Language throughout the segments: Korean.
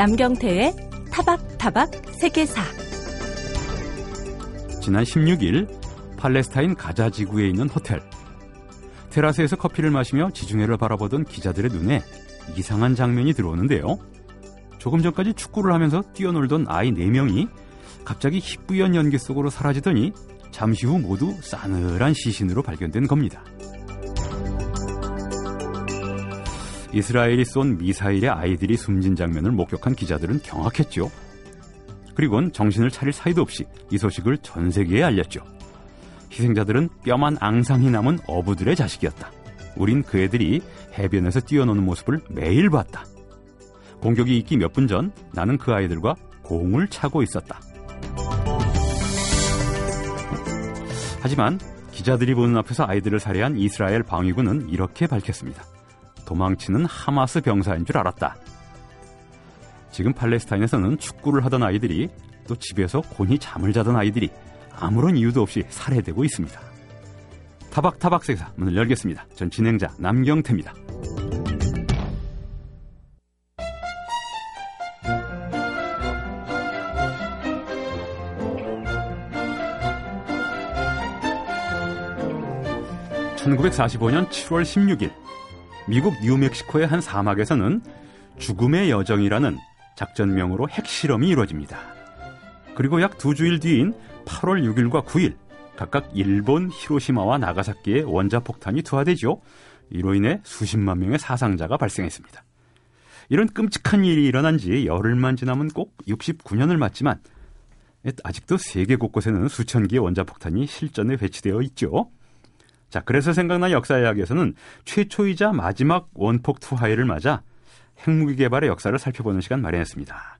남경태의 타박타박 세계사 지난 16일 팔레스타인 가자 지구에 있는 호텔 테라스에서 커피를 마시며 지중해를 바라보던 기자들의 눈에 이상한 장면이 들어오는데요. 조금 전까지 축구를 하면서 뛰어놀던 아이 4명이 갑자기 희뿌연 연기 속으로 사라지더니 잠시 후 모두 싸늘한 시신으로 발견된 겁니다. 이스라엘이 쏜 미사일에 아이들이 숨진 장면을 목격한 기자들은 경악했죠. 그리곤 정신을 차릴 사이도 없이 이 소식을 전 세계에 알렸죠. 희생자들은 뼈만 앙상히 남은 어부들의 자식이었다. 우린 그 애들이 해변에서 뛰어노는 모습을 매일 봤다. 공격이 있기 몇 분 전 나는 그 아이들과 공을 차고 있었다. 하지만 기자들이 보는 앞에서 아이들을 살해한 이스라엘 방위군은 이렇게 밝혔습니다. 도망치는 하마스 병사인 줄 알았다. 지금 팔레스타인에서는 축구를 하던 아이들이 또 집에서 곤히 잠을 자던 아이들이 아무런 이유도 없이 살해되고 있습니다. 타박타박 세사 문을 열겠습니다. 전 진행자 남경태입니다. (1945년 7월 16일) 미국 뉴멕시코의 한 사막에서는 죽음의 여정이라는 작전명으로 핵실험이 이루어집니다. 그리고 약 두 주일 뒤인 8월 6일과 9일 각각 일본 히로시마와 나가사키에 원자폭탄이 투하되죠. 이로 인해 수십만 명의 사상자가 발생했습니다. 이런 끔찍한 일이 일어난 지 열흘만 지나면 꼭 69년을 맞지만 아직도 세계 곳곳에는 수천 개의 원자폭탄이 실전에 배치되어 있죠. 자, 그래서 생각난 역사 이야기에서는 최초이자 마지막 원폭 투하해를 맞아 핵무기 개발의 역사를 살펴보는 시간 마련했습니다.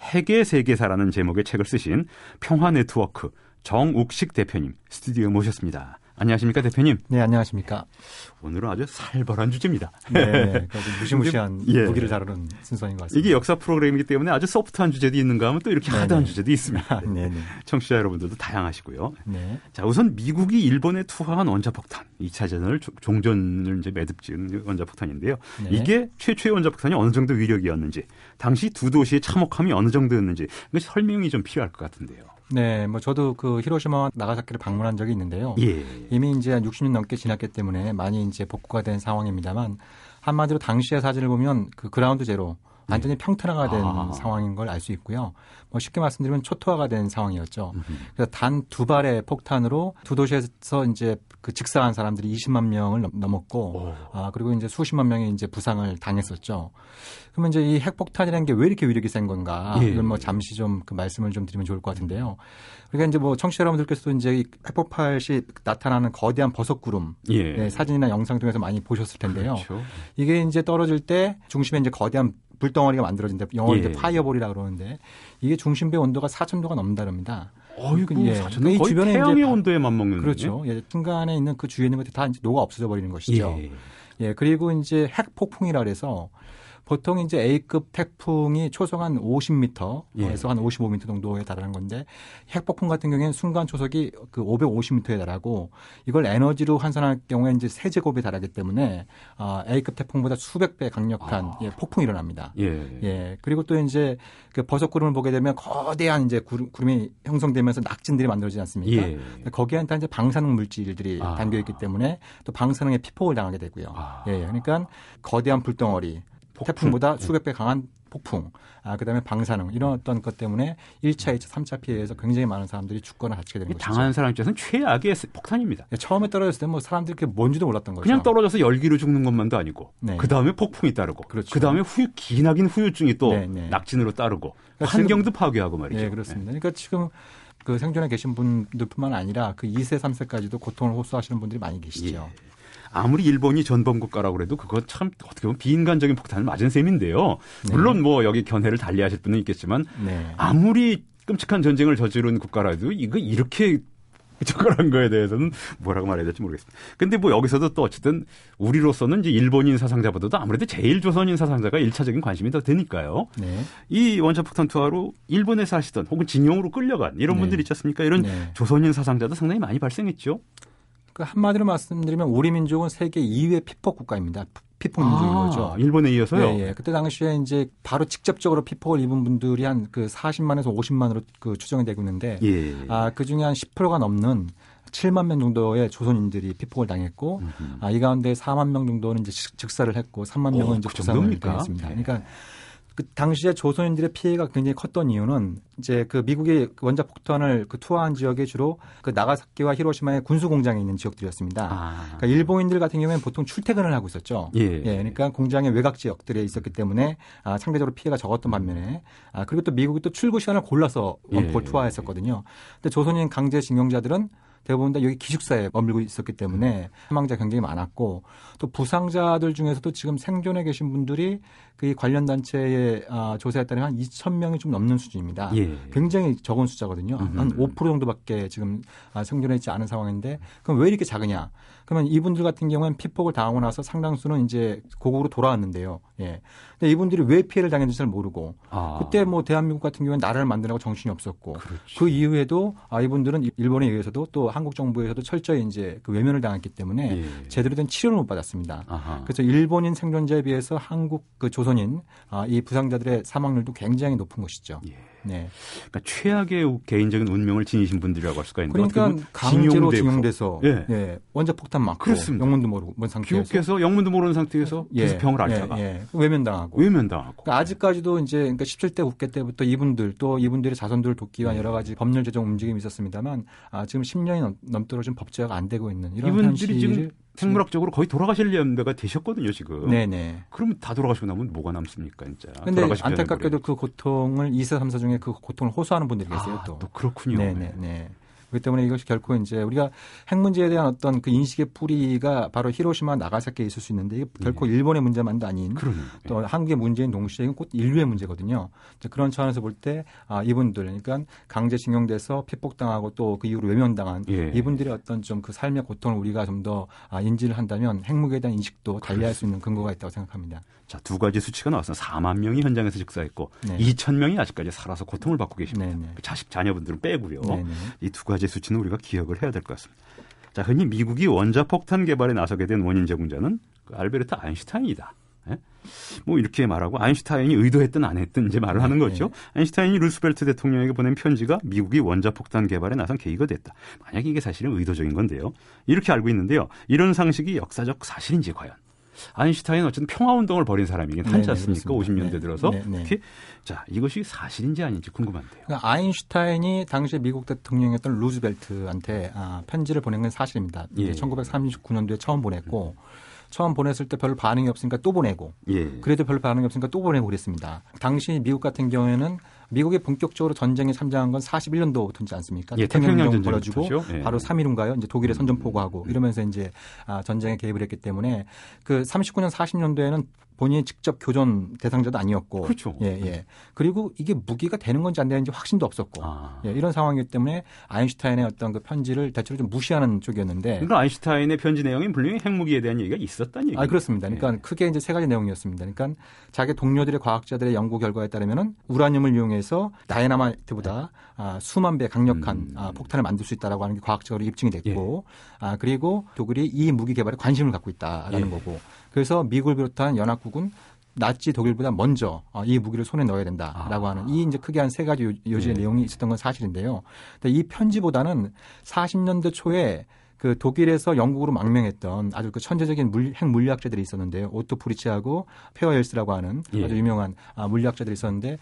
핵의 세계사라는 제목의 책을 쓰신 평화 네트워크 정욱식 대표님 스튜디오에 모셨습니다. 안녕하십니까 대표님? 네, 안녕하십니까? 오늘은 아주 살벌한 주제입니다. 네, 무시무시한 예. 무기를 다루는 순서인 것 같습니다. 이게 역사 프로그램이기 때문에 아주 소프트한 주제도 있는가 하면 또 이렇게 네네. 하드한 주제도 있습니다. 네, 네. 청취자 여러분들도 다양하시고요. 네. 자, 우선 미국이 일본에 투하한 원자폭탄, 2차 전을 종전을 이제 매듭 지은 원자폭탄인데요. 네. 이게 최초의 원자폭탄이 어느 정도 위력이었는지, 당시 두 도시의 참혹함이 어느 정도였는지 설명이 좀 필요할 것 같은데요. 네, 뭐 저도 그 히로시마와 나가사키를 방문한 적이 있는데요. 예. 이미 이제 한 60년 넘게 지났기 때문에 많이 이제 복구가 된 상황입니다만 한마디로 당시의 사진을 보면 그 그라운드 제로 완전히 네. 평탄화가 된 아. 상황인 걸 알 수 있고요. 뭐 쉽게 말씀드리면 초토화가 된 상황이었죠. 그래서 단 두 발의 폭탄으로 두 도시에서 이제 그 즉사한 사람들이 20만 명을 넘었고, 오. 아 그리고 이제 수십만 명이 이제 부상을 당했었죠. 그러면 이제 이 핵폭탄이라는 게 왜 이렇게 위력이 센 건가? 예. 이걸 뭐 잠시 좀 그 말씀을 좀 드리면 좋을 것 같은데요. 그러니까 이제 뭐 청취자 여러분들께서도 이제 이 핵폭발 시 나타나는 거대한 버섯 구름 예. 네, 사진이나 영상 통해서 많이 보셨을 텐데요. 그렇죠. 이게 이제 떨어질 때 중심에 이제 거대한 불덩어리가 만들어진다. 영어로 예. fireball이라고 그러는데 이게 중심부 온도가 4,000도가 넘는답니다. 어이구, 예. 4,000도 예. 거의 주변에 태양의 온도에 맞먹는 그렇죠. 예. 순간에 있는 그 주위에 있는 것들이 다 이제 녹아 없어져 버리는 것이죠. 예. 예. 그리고 이제 핵폭풍이라 그래서 보통 이제 A급 태풍이 초속 한 50m에서 예. 한 55m 정도에 달하는 건데 핵폭풍 같은 경우에는 순간 초속이 그 550m에 달하고 이걸 에너지로 환산할 경우에 이제 세제곱에 달하기 때문에 아, A급 태풍보다 수백 배 강력한 아. 예, 폭풍이 일어납니다. 예. 예. 그리고 또 이제 그 버섯 구름을 보게 되면 거대한 이제 구름, 구름이 형성되면서 낙진들이 만들어지지 않습니까? 예. 거기에 다 이제 방사능 물질들이 아. 담겨 있기 때문에 또 방사능에 피폭을 당하게 되고요. 아. 예. 그러니까 거대한 불덩어리 폭풍. 태풍보다 네. 수백 배 강한 폭풍, 아, 그 다음에 방사능, 이런 어떤 것 때문에 1차, 2차, 3차 피해에서 굉장히 많은 사람들이 죽거나 다치게 되는 거죠. 당한 사람 입장에서는 최악의 폭탄입니다. 네, 처음에 떨어졌을 때 뭐 사람들이 그게 뭔지도 몰랐던 거죠. 그냥 떨어져서 열기로 죽는 것만도 아니고, 네. 그 다음에 폭풍이 따르고, 그렇죠. 그 다음에 후유, 기나긴 후유증이 또 네, 네. 낙진으로 따르고, 그러니까 환경도 파괴하고 말이죠. 네, 그렇습니다. 그러니까 지금 그 생존에 계신 분들뿐만 아니라 그 2세, 3세까지도 고통을 호소하시는 분들이 많이 계시죠. 예. 아무리 일본이 전범 국가라고 그래도 그거 참 어떻게 보면 비인간적인 폭탄을 맞은 셈인데요. 네. 물론 뭐 여기 견해를 달리하실 분은 있겠지만 네. 아무리 끔찍한 전쟁을 저지른 국가라도 이거 이렇게 접근한 거에 대해서는 뭐라고 말해야 될지 모르겠습니다. 근데 뭐 여기서도 또 어쨌든 우리로서는 이제 일본인 사상자보다도 아무래도 제일 조선인 사상자가 일차적인 관심이 더 되니까요. 네. 이 원자폭탄 투하로 일본에서 하시던 혹은 진영으로 끌려간 이런 네. 분들 있지 않습니까? 이런 네. 조선인 사상자도 상당히 많이 발생했죠. 그 한마디로 말씀드리면 우리 민족은 세계 2위 피폭 국가입니다. 피폭 민족인 아, 거죠. 일본에 이어서요. 예, 예. 그때 당시에 이제 바로 직접적으로 피폭을 입은 분들이 한 그 40만에서 50만으로 그 추정이 되고 있는데 예. 아, 그 중에 한 10%가 넘는 7만 명 정도의 조선인들이 피폭을 당했고 아, 이 가운데 4만 명 정도는 이제 즉사를 했고 3만 명은 오, 이제 그 부상을 당했습니다. 네. 그러니까 그 당시에 조선인들의 피해가 굉장히 컸던 이유는 이제 그 미국이 원자 폭탄을 그 투하한 지역이 주로 그 나가사키와 히로시마의 군수 공장에 있는 지역들이었습니다. 아. 그러니까 일본인들 같은 경우에는 보통 출퇴근을 하고 있었죠. 예. 예 그러니까 공장의 외곽 지역들에 있었기 때문에 아, 상대적으로 피해가 적었던 반면에 아, 그리고 또 미국이 또 출구 시간을 골라서 원폭을 예. 투하했었거든요. 근데 조선인 강제징용자들은 대부분 다 여기 기숙사에 머물고 있었기 때문에 사망자 굉장히 많았고 또 부상자들 중에서도 지금 생존해 계신 분들이 그 관련 단체의 아, 조사에 따르면 한 2천 명이 좀 넘는 수준입니다. 예. 굉장히 적은 숫자거든요. 음흠. 한5% 정도밖에 지금 아, 생존해 있지 않은 상황인데 그럼 왜 이렇게 작으냐? 그러면 이분들 같은 경우는 피폭을 당하고 나서 상당수는 이제 고국으로 돌아왔는데요. 예. 근데 이분들이 왜 피해를 당했는지 잘 모르고 아. 그때 뭐 대한민국 같은 경우는 나라를 만들라고 정신이 없었고 그렇지. 그 이후에도 아 이분들은 일본에 의해서도 또 한국 정부에서도 철저히 이제 그 외면을 당했기 때문에 예. 제대로 된 치료를 못 받았습니다. 아하. 그래서 일본인 생존자에 비해서 한국 그 조선 인 아, 이 부상자들의 사망률도 굉장히 높은 것이죠. 예. 네. 그러니까 최악의 개인적인 운명을 지니신 분들이라고 할 수가 있는데 그러니까 강제로 징용돼서 예. 예. 원자 폭탄 맞고 그렇습니다. 영문도 모르고 뭔 상태에서 귀국해서 영문도 모르는 상태에서 예. 계속 병을 앓다가 예. 예. 외면당하고 외면당하고 그러니까 아직까지도 이제 그러니까 17대 국회 때부터 이분들 또 이분들의 자손들을 돕기 위한 음. 여러 가지 법률 제정 움직임이 있었습니다만 아, 지금 10년이 넘, 도록 지금 법제화가 안 되고 있는 이런 이분들이 지금 생물학적으로 거의 돌아가실 연배가 되셨거든요, 지금. 네네. 그러면 다 돌아가시고 나면 뭐가 남습니까, 진짜. 근데 안타깝게도 그 고통을 2세, 3세 중에 그 고통을 호소하는 분들이 계세요, 아, 또. 또 그렇군요. 네네 네. 그렇기 때문에 이것이 결코 이제 우리가 핵 문제에 대한 어떤 그 인식의 뿌리가 바로 히로시마 나가사키에 있을 수 있는데 이게 결코 네. 일본의 문제만도 아닌 그러네. 또 한국의 문제인 동시에 이건 곧 인류의 문제거든요. 그런 차원에서 볼 때 아, 이분들 그러니까 강제징용돼서 피폭당하고 또 그 이후로 외면당한 예. 이분들의 어떤 좀 그 삶의 고통을 우리가 좀더 아, 인지를 한다면 핵무기에 대한 인식도 달리할 수 있는 근거가 있다고 생각합니다. 자, 두 가지 수치가 나왔습니다. 4만 명이 현장에서 즉사했고 네. 2천 명이 아직까지 살아서 고통을 받고 계십니다. 네네. 그 자식 자녀분들은 빼고요. 이 두 가지 수치는 우리가 기억을 해야 될 것 같습니다. 자, 흔히 미국이 원자폭탄 개발에 나서게 된 원인 제공자는 그 알베르트 아인슈타인이다. 예? 뭐 이렇게 말하고 아인슈타인이 의도했든 안 했든 이제 말을 하는 거죠. 네. 아인슈타인이 루스벨트 대통령에게 보낸 편지가 미국이 원자폭탄 개발에 나선 계기가 됐다. 만약 이게 사실은 의도적인 건데요. 이렇게 알고 있는데요. 이런 상식이 역사적 사실인지 과연 아인슈타인은 어쨌든 평화운동을 벌인 사람이긴 네, 하지 네, 않습니까? 네, 50년대 들어서. 네, 네. 특히 자, 이것이 사실인지 아닌지 궁금한데요. 그러니까 아인슈타인이 당시 미국 대통령이었던 루즈벨트한테 아, 편지를 보낸 건 사실입니다. 예. 1939년도에 처음 보냈고 음. 처음 보냈을 때 별 반응이 없으니까 또 보내고 예. 그래도 별 반응이 없으니까 또 보내고 그랬습니다. 당시 미국 같은 경우에는 미국이 본격적으로 전쟁에 참전한 건 41년도부터지 않습니까? 예, 태평양 전쟁 벌어지고 예. 바로 3.1인가요? 이제 독일에 선전 포고하고 음. 이러면서 이제 아, 전쟁에 개입을 했기 때문에 그 39년 40년도에는 본인이 직접 교전 대상자도 아니었고, 그렇죠. 예, 예. 그리고 이게 무기가 되는 건지 안 되는지 확신도 없었고, 아. 예, 이런 상황이기 때문에 아인슈타인의 어떤 그 편지를 대체로 좀 무시하는 쪽이었는데, 그러니까 아인슈타인의 편지 내용이 분명히 핵무기에 대한 얘기가 있었다는 얘기죠. 아, 그렇습니다. 그러니까 예. 크게 이제 세 가지 내용이었습니다. 그러니까 자기 동료들의 과학자들의 연구 결과에 따르면은 우라늄을 이용해서 다이나마이트보다 아, 수만 배 강력한 음. 아, 폭탄을 만들 수 있다라고 하는 게 과학적으로 입증이 됐고, 예. 아, 그리고 독일이 이 무기 개발에 관심을 갖고 있다라는 예. 거고, 그래서 미국을 비롯한 연합국은 나치 독일보다 먼저 어, 이 무기를 손에 넣어야 된다라고 아. 하는 이 이제 크게 한 세 가지 요지의 네. 내용이 있었던 건 사실인데요. 근데 이 편지보다는 40년대 초에 그 독일에서 영국으로 망명했던 아주 그 천재적인 물, 핵 물리학자들이 있었는데요. 오토 프리츠하고 페어엘스라고 하는 예. 아주 유명한 아, 물리학자들이 있었는데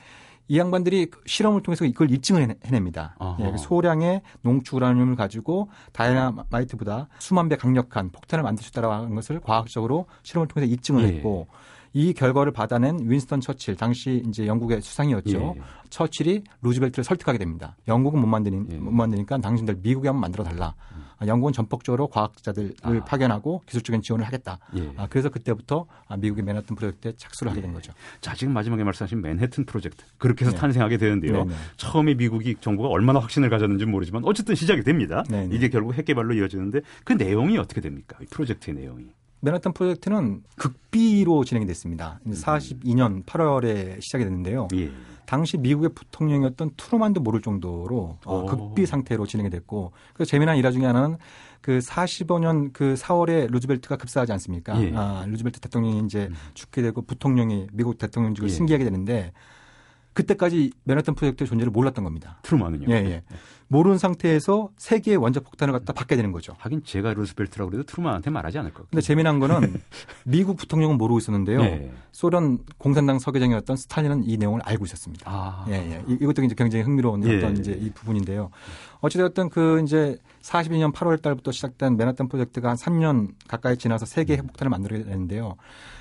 이 양반들이 실험을 통해서 이걸 입증을 해냅니다. 예, 그 소량의 농축 우라늄을 가지고 다이나마이트보다 수만 배 강력한 폭탄을 만들 수 있다라고 하는 것을 과학적으로 실험을 통해서 입증을 예. 했고 이 결과를 받아낸 윈스턴 처칠 당시 이제 영국의 수상이었죠. 예. 처칠이 루즈벨트를 설득하게 됩니다. 영국은 못 만드니 예. 못 만드니까 당신들 미국에 한번 만들어 달라. 음. 영국은 전폭적으로 과학자들을 아. 파견하고 기술적인 지원을 하겠다. 예. 아, 그래서 그때부터 미국의 맨하튼 프로젝트에 착수를 하게 된 예. 거죠. 자, 지금 마지막에 말씀하신 맨해튼 프로젝트 그렇게 해서 네. 탄생하게 되는데요. 네네. 네. 처음에 미국이 정부가 얼마나 확신을 가졌는지 모르지만 어쨌든 시작이 됩니다. 네네. 네. 이게 결국 핵 개발로 이어지는데 그 내용이 어떻게 됩니까? 이 프로젝트의 내용이. 맨하탄 프로젝트는 극비로 진행이 됐습니다. 42년 8월에 시작이 됐는데요. 예. 당시 미국의 부통령이었던 트루만도 모를 정도로 어, 극비 상태로 진행이 됐고 그 재미난 일화 중에 하나는 그 45년 그 4월에 루즈벨트가 급사하지 않습니까? 예. 아, 루즈벨트 대통령이 이제 음. 죽게 되고 부통령이 미국 대통령직을 예. 승계하게 되는데 그때까지 맨하탄 프로젝트의 존재를 몰랐던 겁니다. 트루만은요? 예, 예. 모르는 상태에서 세 개의 원자 폭탄을 갖다 받게 되는 거죠. 하긴 제가 루스벨트라고 그래도 트루만한테 말하지 않을 거예요. 근데 재미난 거는 미국 부통령은 모르고 있었는데요. 네. 소련 공산당 서기장이었던 스탈린은 이 내용을 알고 있었습니다. 아. 예, 예. 이것도 이제 굉장히 흥미로운 예. 어떤 이제 이 부분인데요. 어찌되었든 그 이제 42년 8월 달부터 시작된 맨하탄 프로젝트가 한 3년 가까이 지나서 세 개의 핵폭탄을 만들어야 되는데요.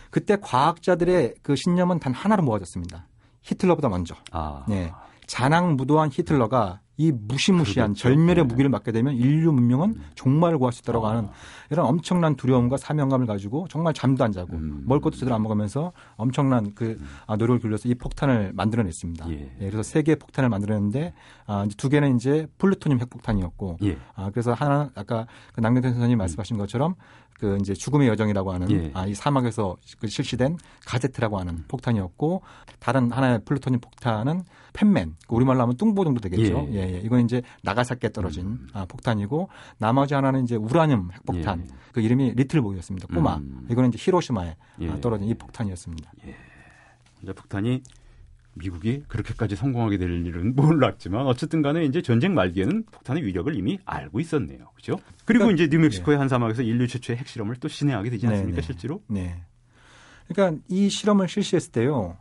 그때 과학자들의 그 신념은 단 하나로 모아졌습니다. 히틀러보다 먼저. 아. 네. 잔악무도한 히틀러가 이 무시무시한 그렇죠. 절멸의 네. 무기를 맞게 되면 인류 문명은 종말을 구할 수 있다고 아. 하는 이런 엄청난 두려움과 사명감을 가지고 정말 잠도 안 자고 음. 먹을 것도 제대로 안 먹으면서 엄청난 그 음. 아, 노력을 길러서 이 폭탄을 만들어냈습니다. 예. 예, 그래서 세 개의 폭탄을 만들어냈는데 아, 이제 두 개는 이제 플루토늄 핵폭탄이었고 예. 아, 그래서 하나 아까 그 남경태 선생님 말씀하신 것처럼 그 이제 죽음의 여정이라고 하는 예. 아, 이 사막에서 그 실시된 가제트라고 하는 폭탄이었고 다른 하나의 플루토늄 폭탄은 팻맨 그 우리말로 하면 뚱보 정도 되겠죠. 예, 예. 예. 이건 이제 나가사키에 떨어진 음. 아, 폭탄이고 나머지 하나는 이제 우라늄 핵폭탄 예. 그 이름이 리틀보이였습니다. 꼬마 음. 이거는 이제 히로시마에 예. 아, 떨어진 이 폭탄이었습니다. 예. 이제 폭탄이 미국이 그렇게까지 성공하게 될 일은 몰랐지만 어쨌든 간에 이제 전쟁 말기에는 폭탄의 위력을 이미 알고 있었네요. 그죠? 그리고 그러니까, 이제 뉴멕시코의 네. 한 사막에서 인류 최초의 핵실험을 또 진행하게 되지 않습니까, 네, 네. 실제로? 네. 그러니까 이 실험을 실시했을 때요.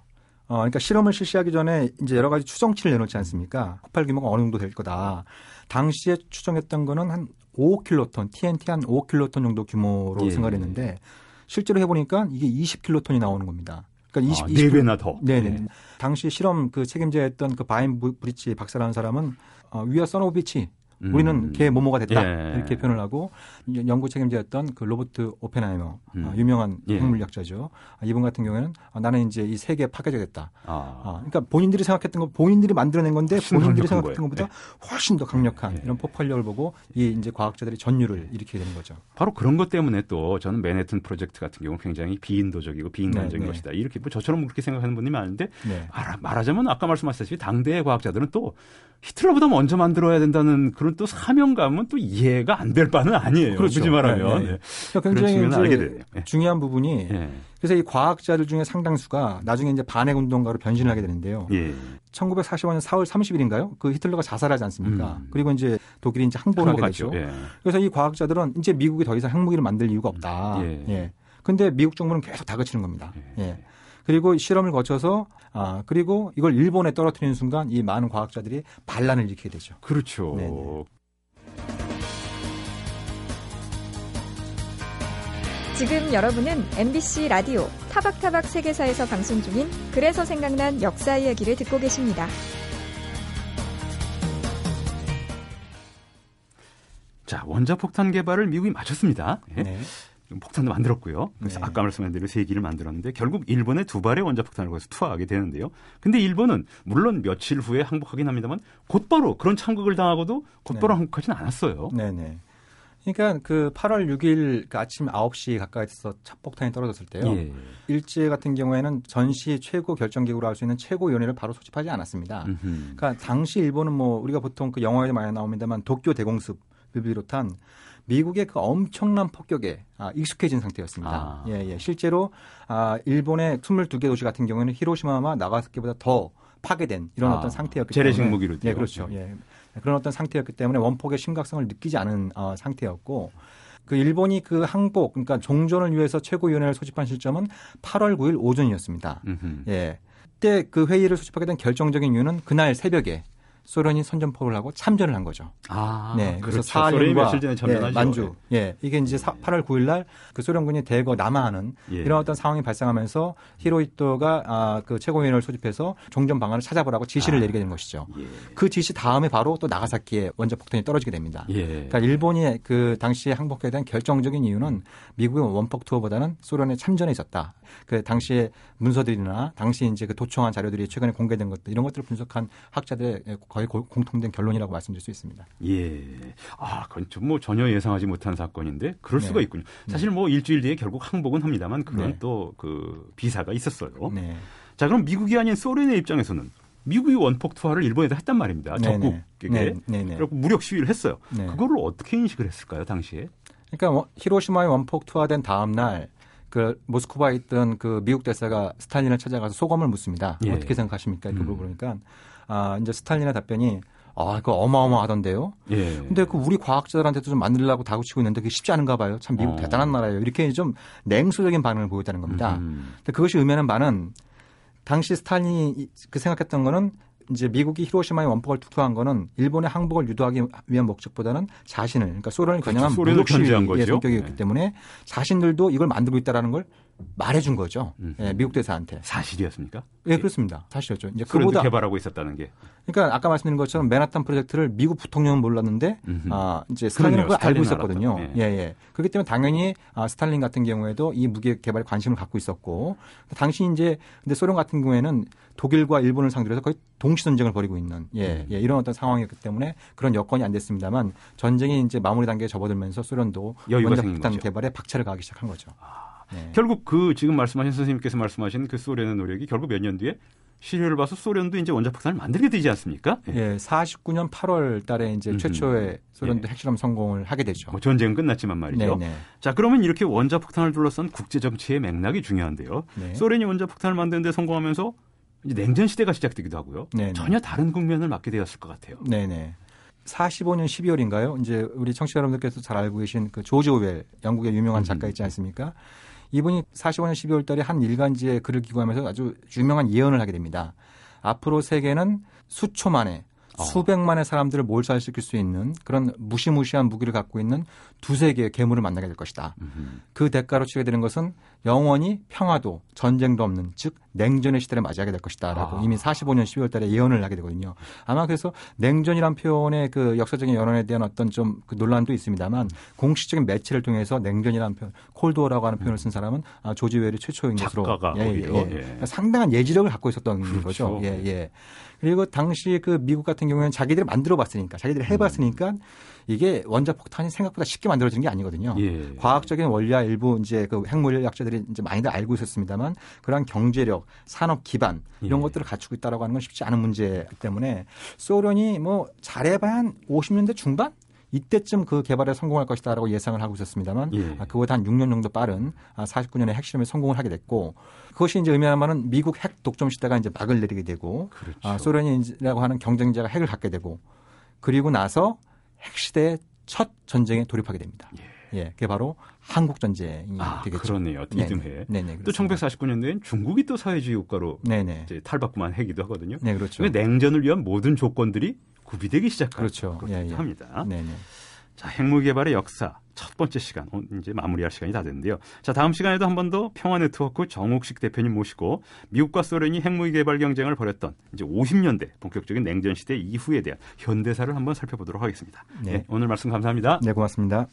어, 그러니까 실험을 실시하기 전에 이제 여러 가지 추정치를 내놓지 않습니까? 폭발 규모가 어느 정도 될 거다. 당시에 추정했던 거는 한 5킬로톤, TNT 한 5킬로톤 정도 규모로 예. 생각했는데 실제로 해보니까 이게 20킬로톤이 나오는 겁니다. 그러니까 20, 아, 4배나 더. 네네. 네. 당시 실험 그 책임자였던 그 베인브리지 박사라는 사람은 어, 위아 써노비치 음. 우리는 개 모모가 됐다 예. 이렇게 표현을 하고 연구 책임자였던 그 로버트 오펜하이머 음. 어, 유명한 예. 핵물리학자죠. 아, 이분 같은 경우에는 아, 나는 이제 이 세계 파괴자겠다. 아. 아. 그러니까 본인들이 생각했던 거 본인들이 만들어낸 건데 본인들이 생각했던 거예요. 것보다 예. 훨씬 더 강력한 예. 이런 폭발력을 보고 이 이제 과학자들이 전율을 일으키게 되는 거죠. 바로 그런 것 때문에 또 저는 맨해튼 프로젝트 같은 경우 굉장히 비인도적이고 비인간적인 네, 네. 것이다. 이렇게 뭐 저처럼 그렇게 생각하는 분이 많은데 네. 말하자면 아까 말씀하셨듯이 당대의 과학자들은 또 히틀러보다 먼저 만들어야 된다는 그런 또 사명감은 또 이해가 안 될 바는 아니에요. 그렇죠. 굳이 말하면. 네, 네. 네. 굉장히 이제 네. 중요한 부분이 네. 그래서 이 과학자들 중에 상당수가 나중에 이제 반핵 운동가로 변신을 하게 되는데요. 예. 1945년 4월 30일인가요? 그 히틀러가 자살하지 않습니까? 음. 그리고 이제 독일이 이제 항복을 하게 되죠. 예. 그래서 이 과학자들은 이제 미국이 더 이상 핵무기를 만들 이유가 없다. 예. 예. 근데 미국 정부는 계속 다그치는 겁니다. 예. 예. 그리고 실험을 거쳐서 아 그리고 이걸 일본에 떨어뜨리는 순간 이 많은 과학자들이 반란을 일으키게 되죠. 그렇죠. 네네. 지금 여러분은 MBC 라디오 타박타박 세계사에서 방송 중인 그래서 생각난 역사 이야기를 듣고 계십니다. 자, 원자폭탄 개발을 미국이 마쳤습니다. 네. 네. 폭탄도 만들었고요. 그래서 네. 아까 말씀한 대로 세 기를 만들었는데 결국 일본에 두 발의 원자폭탄을 거기서 투하하게 되는데요. 근데 일본은 물론 며칠 후에 항복하긴 합니다만 곧바로 그런 참극을 당하고도 곧바로 네. 항복하지는 않았어요. 네네. 그러니까 그 8월 6일 그 아침 9시 가까이서 첫 폭탄이 떨어졌을 때요. 예. 일제 같은 경우에는 전시 최고 결정기구로 할 수 있는 최고위원회를 바로 소집하지 않았습니다. 음흠. 그러니까 당시 일본은 뭐 우리가 보통 그 영화에도 많이 나옵니다만 도쿄 대공습을 비롯한 미국의 그 엄청난 폭격에 아, 익숙해진 상태였습니다. 아. 예, 예. 실제로 아, 일본의 22개 도시 같은 경우에는 히로시마와 나가사키보다 더 파괴된 이런 아. 어떤 상태였기 때문에 재래식 무기로 예, 그렇죠. 예. 그런 어떤 상태였기 때문에 원폭의 심각성을 느끼지 않은 어, 상태였고 그 일본이 그 항복 그러니까 종전을 위해서 최고위원회를 소집한 시점은 8월 9일 오전이었습니다. 음흠. 예. 그때 그 회의를 소집하게 된 결정적인 이유는 그날 새벽에 소련이 선전포를 하고 참전을 한 거죠. 아, 네. 그래서 그렇죠. 사흘과 예, 만주. 예. 이게 이제 사, 8월 9일 날 그 소련군이 대거 남하하는 예. 이런 어떤 상황이 발생하면서 히로히토가 아, 그 최고위원을 소집해서 종전 방안을 찾아보라고 지시를 아. 내리게 된 것이죠. 예. 그 지시 다음에 바로 또 나가사키에 원자 폭탄이 떨어지게 됩니다. 예. 그러니까 일본이 그 당시에 항복에 대한 결정적인 이유는 미국의 원폭 투어보다는 소련의 참전에 있었다. 그 당시에 문서들이나 당시 이제 그 도청한 자료들이 최근에 공개된 것들 이런 것들을 분석한 학자들의 거의 고, 공통된 결론이라고 말씀드릴 수 있습니다. 예. 아, 그건 좀 뭐 전혀 예상하지 못한 사건인데 그럴 네. 수가 있군요. 네. 사실 뭐 일주일 뒤에 결국 항복은 합니다만 그건 네. 또그 비사가 있었어요. 네. 자, 그럼 미국이 아닌 소련의 입장에서는 미국이 원폭 투하를 일본에다 했단 말입니다. 적국에게. 네, 네, 네, 그리고 무력 시위를 했어요. 네. 그거를 어떻게 인식을 했을까요, 당시에? 그러니까 히로시마에 원폭 투하된 다음 날그 모스크바에 있던 그 미국 대사가 스탈린을 찾아가서 소감을 묻습니다. 예. 어떻게 생각하십니까? 이렇게 음. 물어보니까 아 이제 스탈린의 답변이 아, 그거 어마어마하던데요. 예. 근데 그 우리 과학자들한테도 좀 만들려고 다구치고 있는데 그게 쉽지 않은가 봐요. 참 미국 어. 대단한 나라예요. 이렇게 좀 냉소적인 반응을 보였다는 겁니다. 음. 근데 그것이 의미하는 바는 당시 스탈린이 그 생각했던 거는 이제 미국이 히로시마에 원폭을 투투한 거는 일본의 항복을 유도하기 위한 목적보다는 자신을 그러니까 소련을. 겨냥한 그렇죠. 무력 시위의 성격이었기 네. 때문에 자신들도 이걸 만들고 있다라는 걸 말해준 거죠. 음. 예, 미국 대사한테. 사실이었습니까? 예, 그렇습니다. 사실이었죠. 이제 그보다 개발하고 있었다는 게. 그러니까 아까 말씀드린 것처럼 맨하탄 프로젝트를 미국 부통령은 몰랐는데 음흠. 아 이제 스탈린은 그걸 알고 있었거든요. 예. 예, 예. 그렇기 때문에 당연히 아, 스탈린 같은 경우에도 이 무기 개발에 관심을 갖고 있었고 당시 이제 근데 소련 같은 경우에는 독일과 일본을 상대로 해서 거의 동시 전쟁을 벌이고 있는 예, 음. 예, 이런 어떤 상황이었기 때문에 그런 여건이 안 됐습니다만 전쟁이 이제 마무리 단계에 접어들면서 소련도 원자폭탄 개발에 박차를 가기 시작한 거죠. 아. 네. 결국 그 지금 말씀하신 선생님께서 말씀하신 그 소련의 노력이 결국 몇 년 뒤에 시리를 봐서 소련도 이제 원자 폭탄을 만들게 되지 않습니까? 예, 예 49년 8월 달에 이제 최초의 소련도 예. 핵실험 성공을 하게 되죠. 뭐 전쟁은 끝났지만 말이죠. 네네. 네. 자, 그러면 이렇게 원자 폭탄을 둘러싼 국제 정치의 맥락이 중요한데요. 네. 소련이 원자 폭탄을 만드는데 성공하면서 이제 냉전 시대가 시작되기도 하고요. 네네. 네. 전혀 다른 국면을 맞게 되었을 것 같아요. 네네. 45년 12월인가요? 이제 우리 청취자 여러분들께서 잘 알고 계신 그 조지 오웰 영국의 유명한 작가 있지 않습니까? 이분이 45년 12월 달에 한 일간지에 글을 기고하면서 아주 유명한 예언을 하게 됩니다. 앞으로 세계는 수초 만에 어. 수백만의 사람들을 몰살시킬 수 있는 그런 무시무시한 무기를 갖고 있는 두세 개의 괴물을 만나게 될 것이다. 음흠. 그 대가로 치게 되는 것은 영원히 평화도 전쟁도 없는 즉 냉전의 시대를 맞이하게 될 것이다라고 아. 이미 45년 12월 달에 예언을 하게 되거든요. 아마 그래서 냉전이란 표현의 그 역사적인 연원에 대한 어떤 좀 그 논란도 있습니다만 음. 공식적인 매체를 통해서 냉전이라는 표현, 콜드워라고 하는 표현을 쓴 사람은 아, 조지 웰이 최초인 것으로 예, 예, 예. 예. 상당한 예지력을 갖고 있었던 그렇죠. 거죠. 예, 예. 그리고 당시 그 미국 같은 경우에는 자기들이 만들어 봤으니까 자기들이 해 봤으니까 음. 이게 원자 폭탄이 생각보다 쉽게 만들어지는 게 아니거든요. 예. 과학적인 원리와 일부 이제 그 핵물리학자들이 이제 많이들 알고 있었습니다만 그러한 경제력, 산업 기반 이런 예. 것들을 갖추고 있다라고 하는 건 쉽지 않은 문제이기 때문에 소련이 뭐 잘해봐야 한 50년대 중반 이때쯤 그 개발에 성공할 것이다라고 예상을 하고 있었습니다만 예. 아, 그보다 한 6년 정도 빠른 49년에 아, 핵실험에 성공을 하게 됐고 그것이 이제 의미하는 미국 핵 독점 시대가 이제 막을 내리게 되고 그렇죠. 아, 소련이라고 하는 경쟁자가 핵을 갖게 되고 그리고 나서 핵 시대의 첫 전쟁에 돌입하게 됩니다. 예. 예, 그게 바로 한국 전쟁이 아, 되겠죠. 그러네요. 디듬해. 네네. 또 1949년도엔 중국이 또 사회주의 국가로 네네. 이제 탈바꿈한 해기도 하거든요. 네, 그렇죠. 냉전을 위한 모든 조건들이 구비되기 시작한 그렇죠. 예, 예. 합니다. 네네. 자, 핵무 개발의 역사 첫 번째 시간 이제 마무리할 시간이 다 됐는데요. 자, 다음 시간에도 한 번 더 평화 네트워크 정옥식 대표님 모시고 미국과 소련이 핵무기 개발 경쟁을 벌였던 이제 50년대 본격적인 냉전 시대 이후에 대한 현대사를 한번 살펴보도록 하겠습니다. 네. 네 오늘 말씀 감사합니다. 네, 고맙습니다.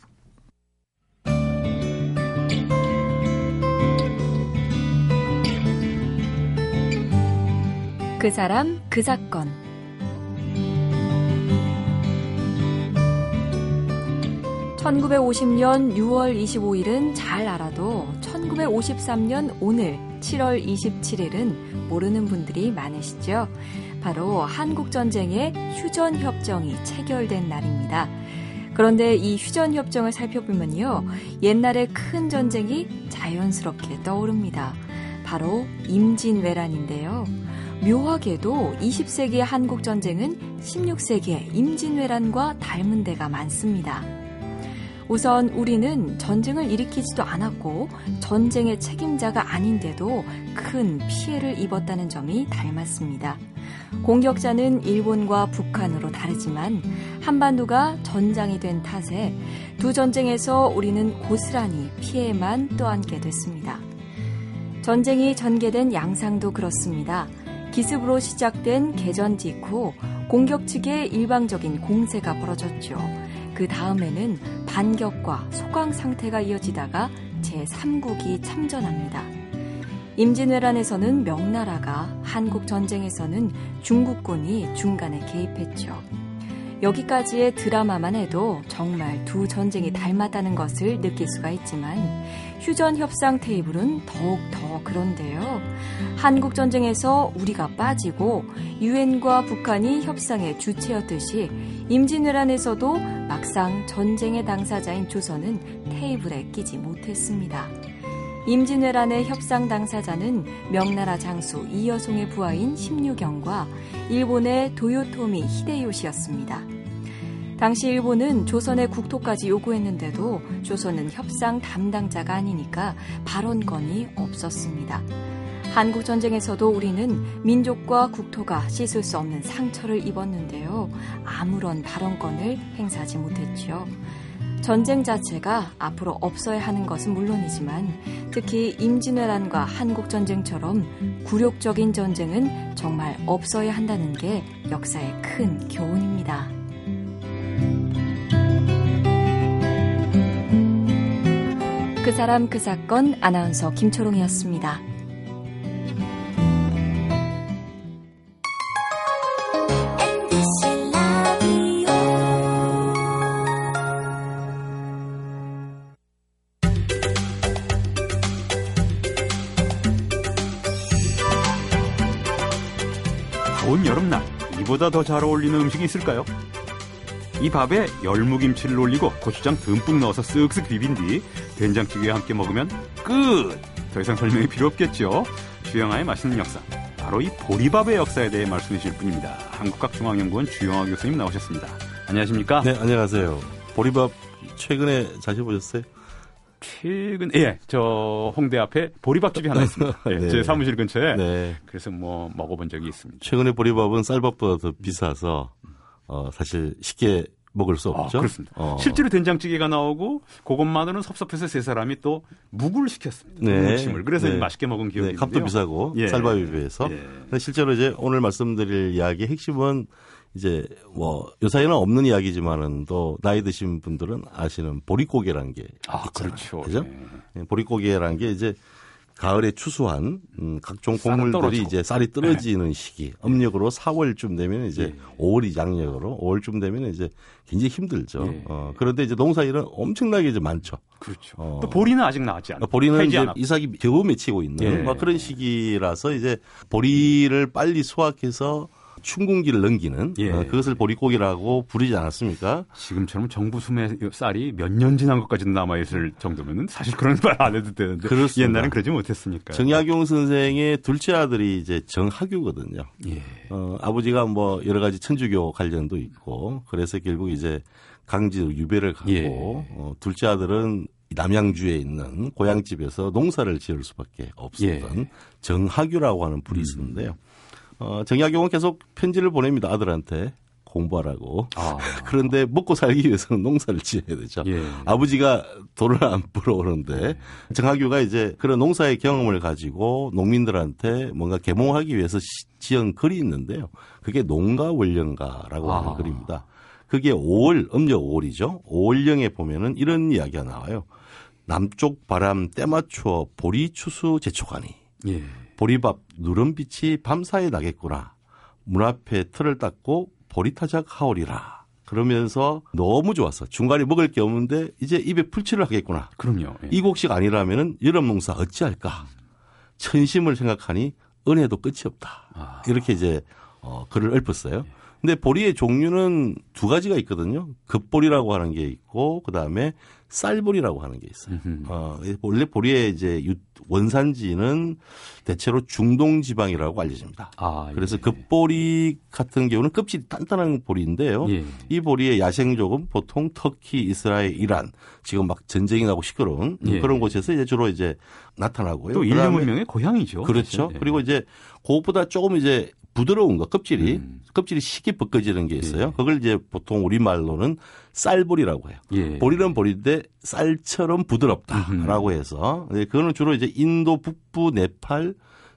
그 사람 그 사건 (1950년 6월 25일은) 잘 알아도 (1953년) 오늘 (7월 27일은) 모르는 분들이 많으시죠 바로 한국전쟁의 휴전협정이 체결된 날입니다. 그런데 이 휴전협정을 살펴보면요. 옛날에 큰 전쟁이 자연스럽게 떠오릅니다. 바로 임진왜란인데요. 묘하게도 20세기의 한국 전쟁은 16세기의 임진왜란과 닮은 데가 많습니다. 우선 우리는 전쟁을 일으키지도 않았고 전쟁의 책임자가 아닌데도 큰 피해를 입었다는 점이 닮았습니다. 공격자는 일본과 북한으로 다르지만 한반도가 전장이 된 탓에 두 전쟁에서 우리는 고스란히 피해만 떠안게 됐습니다. 전쟁이 전개된 양상도 그렇습니다. 기습으로 시작된 개전 직후 공격 측의 일방적인 공세가 벌어졌죠. 그 다음에는 반격과 소강 상태가 이어지다가 제3국이 참전합니다. 임진왜란에서는 명나라가 한국 전쟁에서는 중국군이 중간에 개입했죠. 여기까지의 드라마만 해도 정말 두 전쟁이 닮았다는 것을 느낄 수가 있지만 휴전 협상 테이블은 더욱 더 그런데요. 한국 전쟁에서 우리가 빠지고 유엔과 북한이 협상의 주체였듯이 임진왜란에서도 막상 전쟁의 당사자인 조선은 테이블에 끼지 못했습니다. 임진왜란의 협상 당사자는 명나라 장수 이여송의 부하인 심유경과 일본의 도요토미 히데요시였습니다. 당시 일본은 조선의 국토까지 요구했는데도 조선은 협상 담당자가 아니니까 발언권이 없었습니다. 한국 전쟁에서도 우리는 민족과 국토가 씻을 수 없는 상처를 입었는데요. 아무런 발언권을 행사하지 못했죠. 전쟁 자체가 앞으로 없어야 하는 것은 물론이지만 특히 임진왜란과 한국전쟁처럼 굴욕적인 전쟁은 정말 없어야 한다는 게 역사의 큰 교훈입니다. 그 사람 그 사건 아나운서 김초롱이었습니다. 더운 여름날 이보다 더 잘 어울리는 음식이 있을까요? 이 밥에 열무김치를 올리고 고추장 듬뿍 넣어서 쓱쓱 비빈 뒤 된장찌개와 함께 먹으면 끝! 더 이상 설명이 필요 없겠죠? 주영아의 맛있는 역사. 바로 이 보리밥의 역사에 대해 말씀해 주실 분입니다. 한국학중앙연구원 주영아 교수님 나오셨습니다. 안녕하십니까? 네, 안녕하세요. 보리밥 최근에 자주 보셨어요? 최근 예, 저 홍대 앞에 보리밥집이 하나 있습니다. 예, 네. 제 사무실 근처에. 네. 그래서 뭐 먹어본 적이 있습니다. 최근에 보리밥은 쌀밥보다 더 비싸서 어, 사실 쉽게 먹을 수 없죠. 아, 그렇습니다. 어. 실제로 된장찌개가 나오고 그것만으로는 섭섭해서 세 사람이 또 묵을 시켰습니다. 네. 무침을. 그래서 네. 맛있게 먹은 기억이 네. 값도 비싸고 예. 쌀밥에 비해서. 예. 실제로 이제 오늘 말씀드릴 이야기 핵심은 이제 뭐 요사이는 없는 이야기지만은 또 나이 드신 분들은 아시는 보릿고개라는 게 아, 있잖아요. 그렇죠. 그죠? 네. 보릿고개라는 게 이제 가을에 추수한 음, 각종 곡물들이 이제 쌀이 떨어지는 네. 시기 음력으로 4월쯤 되면 이제 예. 5월이 양력으로 5월쯤 되면 이제 굉장히 힘들죠. 예. 어, 그런데 이제 농사일은 엄청나게 이제 많죠. 그렇죠. 어, 또 보리는 아직 나왔지 않아요. 보리는 이제 않았고. 이삭이 겨우 맺히고 있는 예. 뭐 그런 시기라서 이제 보리를 빨리 수확해서 춘궁기를 넘기는 예. 어, 그것을 보릿고기라고 부르지 않았습니까? 지금처럼 정부 수매 쌀이 몇 년 지난 것까지도 남아 있을 정도면 사실 그런 말 안 해도 되는데 그렇습니다. 옛날엔 그러지 못했으니까. 정약용 선생의 둘째 아들이 이제 정학유거든요. 예. 어, 아버지가 뭐 여러 가지 천주교 관련도 있고 그래서 결국 이제 강지로 유배를 가고 예. 어, 둘째 아들은 남양주에 있는 고향집에서 농사를 지을 수밖에 없었던 예. 정학유라고 하는 불이 있었는데요. 음. 어, 정약용은 계속 편지를 보냅니다. 아들한테. 공부하라고. 아. 그런데 먹고 살기 위해서는 농사를 지어야 되죠. 예. 아버지가 돈을 안 벌어오는데 정학규가 이제 그런 농사의 경험을 가지고 농민들한테 뭔가 계몽하기 위해서 지은 글이 있는데요. 그게 농가 원령가라고 아. 하는 글입니다. 그게 5월, 음력 5월이죠. 5월령에 보면은 이런 이야기가 나와요. 남쪽 바람 때 맞추어 보리 추수 제초가니. 예. 보리밥 누름빛이 밤사이에 나겠구나. 문 앞에 틀을 닦고 보리타작 하오리라. 그러면서 너무 좋았어. 중간에 먹을 게 없는데 이제 입에 풀칠을 하겠구나. 그럼요. 예. 이 곡식 아니라면은 여름 농사 어찌할까. 천심을 생각하니 은혜도 끝이 없다. 아. 이렇게 이제 어, 글을 읊었어요. 근데 보리의 종류는 두 가지가 있거든요. 급보리라고 하는 게 있고 그다음에 쌀보리라고 하는 게 있어요. 어, 원래 보리의 이제 원산지는 대체로 중동 지방이라고 알려집니다. 아, 예. 그래서 급보리 같은 경우는 껍질이 단단한 보리인데요. 예. 이 보리의 야생족은 보통 터키, 이스라엘, 이란 지금 막 전쟁이 나고 시끄러운 예. 그런 곳에서 이제 주로 이제 나타나고요. 또 인류 문명의 고향이죠. 그렇죠. 예. 그리고 이제 그것보다 조금 이제 부드러운 거 껍질이 음. 껍질이 쉽게 벗겨지는 게 있어요. 예. 그걸 이제 보통 우리 말로는 쌀보리라고 해요. 예. 보리는 보리인데 쌀처럼 부드럽다라고 해서 네, 그거는 주로 이제 인도 북부 네팔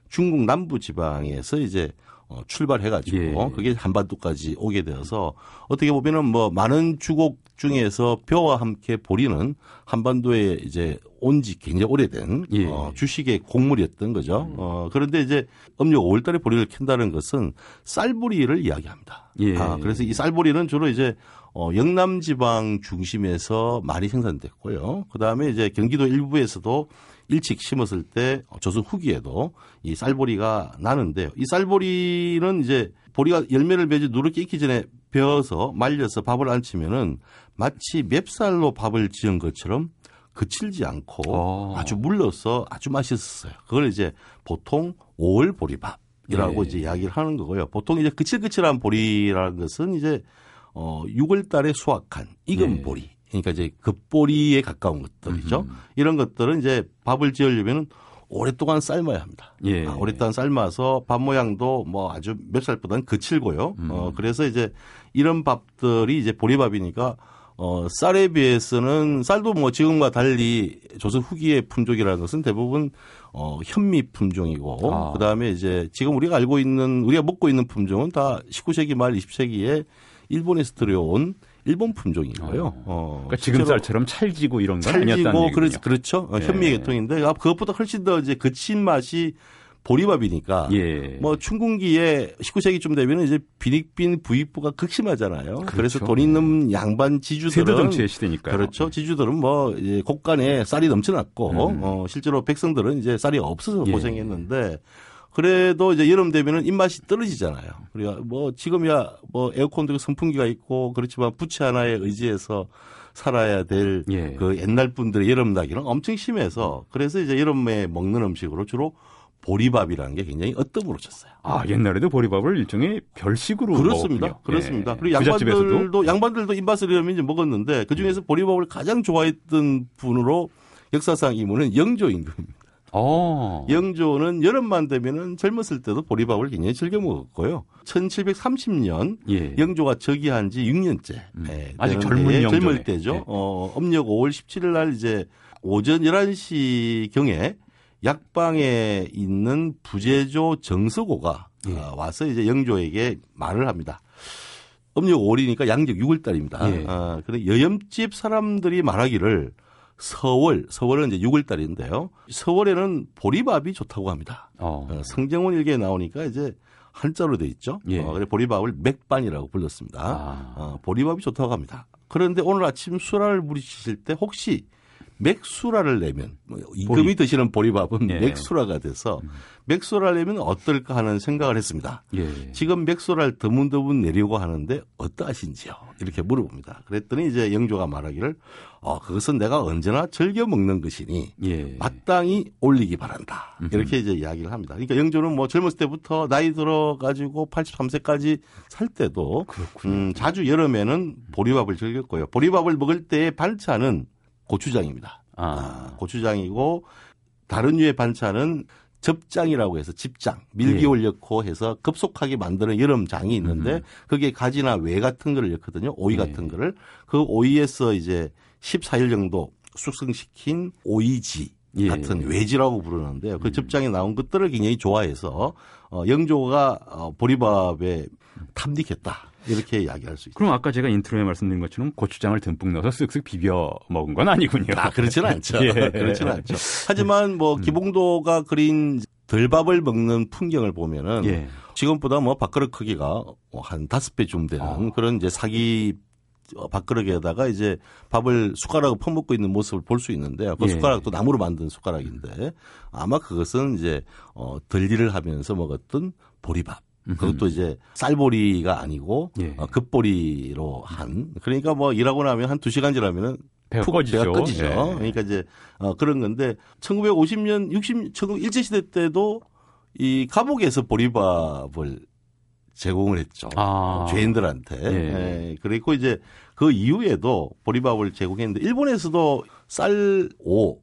중국 남부 지방에서 이제 어, 출발해가지고 예. 그게 한반도까지 오게 되어서 어떻게 보면은 뭐 많은 주곡 중에서 벼와 함께 보리는 한반도에 이제 온 지 굉장히 오래된 예. 어, 주식의 곡물이었던 거죠. 음. 어, 그런데 이제 음력 5월달에 보리를 캔다는 것은 쌀보리를 이야기합니다. 예. 아, 그래서 이 쌀보리는 주로 이제 어, 영남 지방 중심에서 많이 생산됐고요. 그 다음에 이제 경기도 일부에서도 일찍 심었을 때 조선 후기에도 이 쌀보리가 나는데요. 이 쌀보리는 이제 보리가 열매를 맺어 누렇게 익기 전에 베어서 말려서 밥을 안 치면은 마치 맵쌀로 밥을 지은 것처럼 그칠지 않고 오. 어. 아주 물러서 아주 맛있었어요. 그걸 이제 보통 5월 보리밥이라고 네. 이제 이야기를 하는 거고요. 보통 이제 그칠그칠한 보리라는 것은 이제 어 6월 달에 수확한 익은 네. 보리. 그러니까 이제 겉보리에 가까운 것들이죠. 음. 이런 것들은 이제 밥을 지으려면은 오랫동안 삶아야 합니다. 예. 아, 오랫동안 삶아서 밥 모양도 뭐 아주 몇 살보다는 거칠고요. 음. 어, 그래서 이제 이런 밥들이 이제 보리밥이니까 어, 쌀에 비해서는 쌀도 뭐 지금과 달리 조선 후기의 품종이라는 것은 대부분 어, 현미 품종이고 아. 그다음에 이제 지금 우리가 알고 있는 우리가 먹고 있는 품종은 다 19세기 말 20세기에 일본에서 들여온 일본 품종인 거예요. 어. 어 그러니까 지금 쌀처럼 찰지고 이런 건 찰지고 그렇, 그렇죠. 어, 네. 현미 계통인데 아, 그것보다 훨씬 더 이제 거친 맛이 보리밥이니까 예. 뭐 춘궁기에 19세기 쯤 되면 이제 비익빈 부익부가 극심하잖아요. 그렇죠. 그래서 돈 있는 양반 지주들은 세대 정치의 시대니까 그렇죠. 지주들은 뭐 이제 곳간에 쌀이 넘쳐났고 음. 어 실제로 백성들은 이제 쌀이 없어서 예. 고생했는데 그래도 이제 여름 되면은 입맛이 떨어지잖아요. 우리가 뭐 지금이야 뭐 에어컨도 선풍기가 있고 그렇지만 부채 하나에 의지해서 살아야 될그 예. 그 옛날 분들의 여름 나기는 엄청 심해서 그래서 이제 여름에 먹는 음식으로 주로 보리밥이라는 게 굉장히 어뜸으로 쳤어요. 아 옛날에도 보리밥을 일종의 별식으로 그렇습니다. 먹었군요. 그렇습니다. 예. 그리고 양반들도 양반들도 입맛을 이러면 이제 먹었는데 그 중에서 보리밥을 가장 좋아했던 분으로 역사상 이문은 영조 임금입니다. 어. 영조는 여름만 되면은 젊었을 때도 보리밥을 굉장히 즐겨 먹었고요. 1730년 예. 영조가 즉위한 지 6년째. 음. 네, 아직 젊은 영조 젊을 때죠. 네. 어, 음력 5월 17일 날 이제 오전 11시 경에 약방에 있는 부제조 정서고가 예. 어, 와서 이제 영조에게 말을 합니다. 음력 5월이니까 양적 6월 달입니다. 예. 어, 근데 여염집 사람들이 말하기를 서월, 서월은 이제 6월 달인데요. 서월에는 보리밥이 좋다고 합니다. 어. 어 성경원 일기에 나오니까 이제 한자로 돼 있죠. 예. 어, 그래 보리밥을 맥반이라고 불렀습니다. 아. 어, 보리밥이 좋다고 합니다. 그런데 오늘 아침 수라를 부리실 때 혹시 맥수라를 내면 뭐 임금이 보리. 드시는 보리밥은 예. 맥수라가 돼서 음. 맥수라를 내면 어떨까 하는 생각을 했습니다. 예. 지금 맥수라를 드문드문 내려고 하는데 어떠하신지요? 이렇게 물어봅니다. 그랬더니 이제 영조가 말하기를 어, 그것은 내가 언제나 즐겨 먹는 것이니 예. 마땅히 올리기 바란다. 이렇게 이제 이야기를 합니다. 그러니까 영조는 뭐 젊었을 때부터 나이 들어 가지고 83세까지 살 때도 음, 자주 여름에는 보리밥을 즐겼고요. 보리밥을 먹을 때의 반찬은 고추장입니다. 아. 아. 고추장이고 다른 류의 반찬은 접장이라고 해서 집장, 밀기 올 예. 넣고 해서 급속하게 만드는 여름장이 있는데 음. 그게 가지나 외 같은 거를 넣거든요. 오이 예. 같은 거를 그 오이에서 이제 14일 정도 숙성시킨 오이지 예. 같은 외지라고 부르는데요. 그 음. 접장에 나온 것들을 굉장히 좋아해서 어 영조가 어 보리밥에 탐닉했다. 이렇게 이야기할 수 있습니다. 그럼 아까 제가 인트로에 말씀드린 것처럼 고추장을 듬뿍 넣어서 쓱쓱 비벼 먹은 건 아니군요. 아, 그렇지는 않죠. 예. 그렇지는 않죠. 하지만 뭐 음. 기봉도가 그린 들밥을 먹는 풍경을 보면은 예. 지금보다 뭐 밥그릇 크기가 한 다섯 배쯤 되는 아. 그런 이제 사기 밥그릇에다가 이제 밥을 숟가락을 퍼먹고 있는 모습을 볼 수 있는데요. 그 예. 숟가락도 나무로 만든 숟가락인데 아마 그것은 이제 어 들일을 하면서 먹었던 보리밥. 그것도 이제 쌀보리가 아니고 예. 어, 급보리로 한 그러니까 뭐 일하고 나면 한 두 시간 지나면은 푹 꺼지죠. 배가 꺼지죠. 예. 그러니까 이제 어 그런 건데 1950년 60 19 일제 시대 때도 이 감옥에서 보리밥을 제공을 했죠. 아. 죄인들한테. 예. 예. 그리고 이제 그 이후에도 보리밥을 제공했는데 일본에서도 쌀 오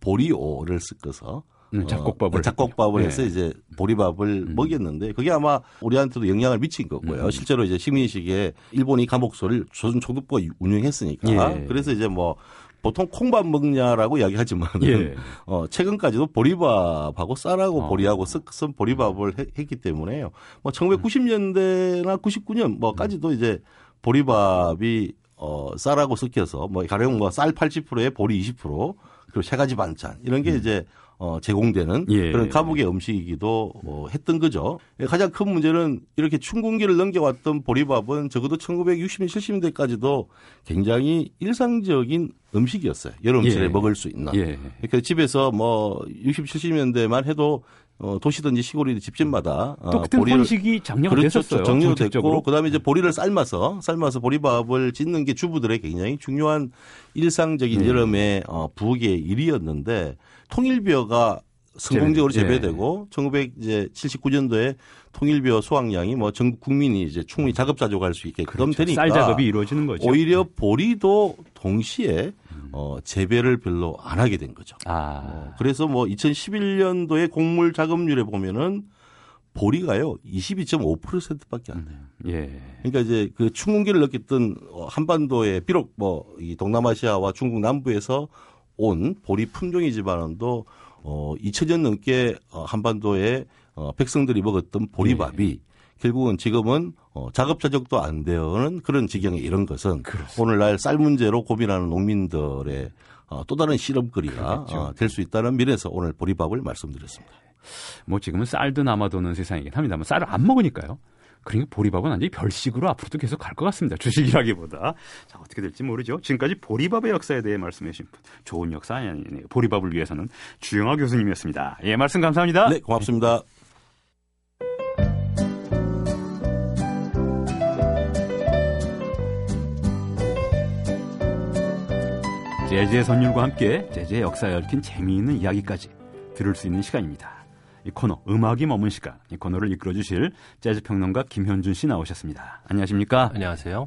보리오를 섞어서 음, 작곡밥을 어, 작곡밥을 해서 네. 이제 보리밥을 음. 먹였는데 그게 아마 우리한테도 영향을 미친 거고요. 음. 실제로 이제 식민시기에 일본이 감옥소를 조선 총독부가 운영했으니까 예. 그래서 이제 뭐 보통 콩밥 먹냐라고 이야기하지만 예. 어, 최근까지도 보리밥하고 쌀하고 어. 보리하고 섞은 보리밥을 해, 했기 때문에요. 뭐 1990년대나 99년 뭐까지도 이제 보리밥이 어, 쌀하고 섞여서 뭐 가령 뭐 쌀 80%에 보리 20% 그리고 세 가지 반찬 이런 게 음. 이제 어, 제공되는 예. 그런 가북의 음식이기도 어, 했던 거죠. 가장 큰 문제는 이렇게 춘궁기를 넘겨왔던 보리밥은 적어도 1960년, 70년대까지도 굉장히 일상적인 음식이었어요. 여름철에 예. 먹을 수 있는. 예. 그러니까 집에서 뭐 60, 70년대만 해도 어, 도시든지 시골이든 집집마다 어, 보리를 식이 장려가 그렇죠. 됐었어요. 정리됐고 그다음에 이제 보리를 삶아서 삶아서 보리밥을 짓는 게 주부들의 굉장히 중요한 일상적인 네. 여름의 어, 부엌의 일이었는데 통일비어가 성공적으로 재배되고 예. 1979년도에 통일비어 수확량이 뭐 전국 국민이 이제 충분히 작업 자족할 수 있게끔 그렇죠. 되니까 쌀 작업이 이루어지는 거죠. 오히려 보리도 동시에 어, 재배를 별로 안 하게 된 거죠. 아. 어, 그래서 뭐 2011년도에 곡물 작업률에 보면은 보리가요 22.5%밖에 안 돼요. 음, 예. 그러니까 이제 그 춘궁기를 느꼈던 어, 한반도에 비록 뭐 이 동남아시아와 중국 남부에서 온 보리 품종이지만도 어 2000년 넘게 어, 한반도에 어, 백성들이 먹었던 보리밥이 네. 결국은 지금은 어, 자급자족도 안 되는 그런 지경에 이런 것은 그렇습니다. 오늘날 쌀 문제로 고민하는 농민들의 어, 또 다른 실험거리가 어, 될수 있다는 면에서 오늘 보리밥을 말씀드렸습니다. 뭐 지금은 쌀도 남아도는 세상이긴 합니다만 쌀을 안 먹으니까요. 그러니까 보리밥은 완전히 별식으로 앞으로도 계속 갈 것 같습니다. 주식이라기보다. 자, 어떻게 될지 모르죠. 지금까지 보리밥의 역사에 대해 말씀해 주신 분. 좋은 역사 아니네요. 보리밥을 위해서는 주영아 교수님이었습니다. 예, 말씀 감사합니다. 네, 고맙습니다. 재즈의 선율과 함께 재즈의 역사에 얽힌 재미있는 이야기까지 들을 수 있는 시간입니다. 이 코너 음악이 머문 시간 이 코너를 이끌어 주실 재즈 평론가 김현준 씨 나오셨습니다. 안녕하십니까? 안녕하세요.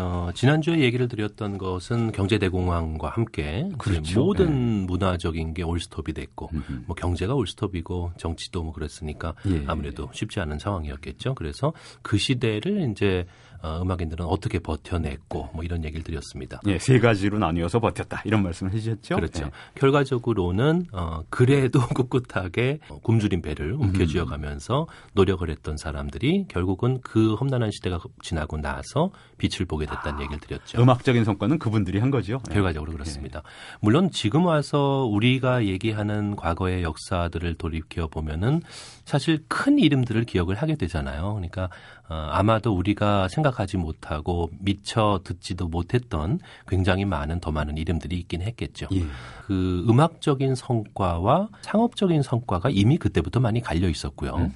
어, 지난주에 얘기를 드렸던 것은 경제대공황과 함께 그렇죠. 모든 네. 문화적인 게 올스톱이 됐고 음흠. 뭐 경제가 올스톱이고 정치도 뭐 그랬으니까 예. 아무래도 쉽지 않은 상황이었겠죠. 그래서 그 시대를 이제 어, 음악인들은 어떻게 버텨냈고 뭐 이런 얘기를 드렸습니다. 예, 세 가지로 나뉘어서 버텼다 이런 말씀을 해주셨죠. 그렇죠. 예. 결과적으로는 어, 그래도 꿋꿋하게 굶주린 배를 움켜쥐어 가면서 노력을 했던 사람들이 결국은 그 험난한 시대가 지나고 나서 빛을 보게 됐다는 아, 얘기를 드렸죠. 음악적인 성과는 그분들이 한 거죠. 예. 결과적으로 그렇습니다. 예. 물론 지금 와서 우리가 얘기하는 과거의 역사들을 돌이켜 보면은 사실 큰 이름들을 기억을 하게 되잖아요. 그러니까 어, 아마도 우리가 생각하지 못하고 미처 듣지도 못했던 굉장히 많은 더 많은 이름들이 있긴 했겠죠. 예. 그 음악적인 성과와 상업적인 성과가 이미 그때부터 많이 갈려 있었고요.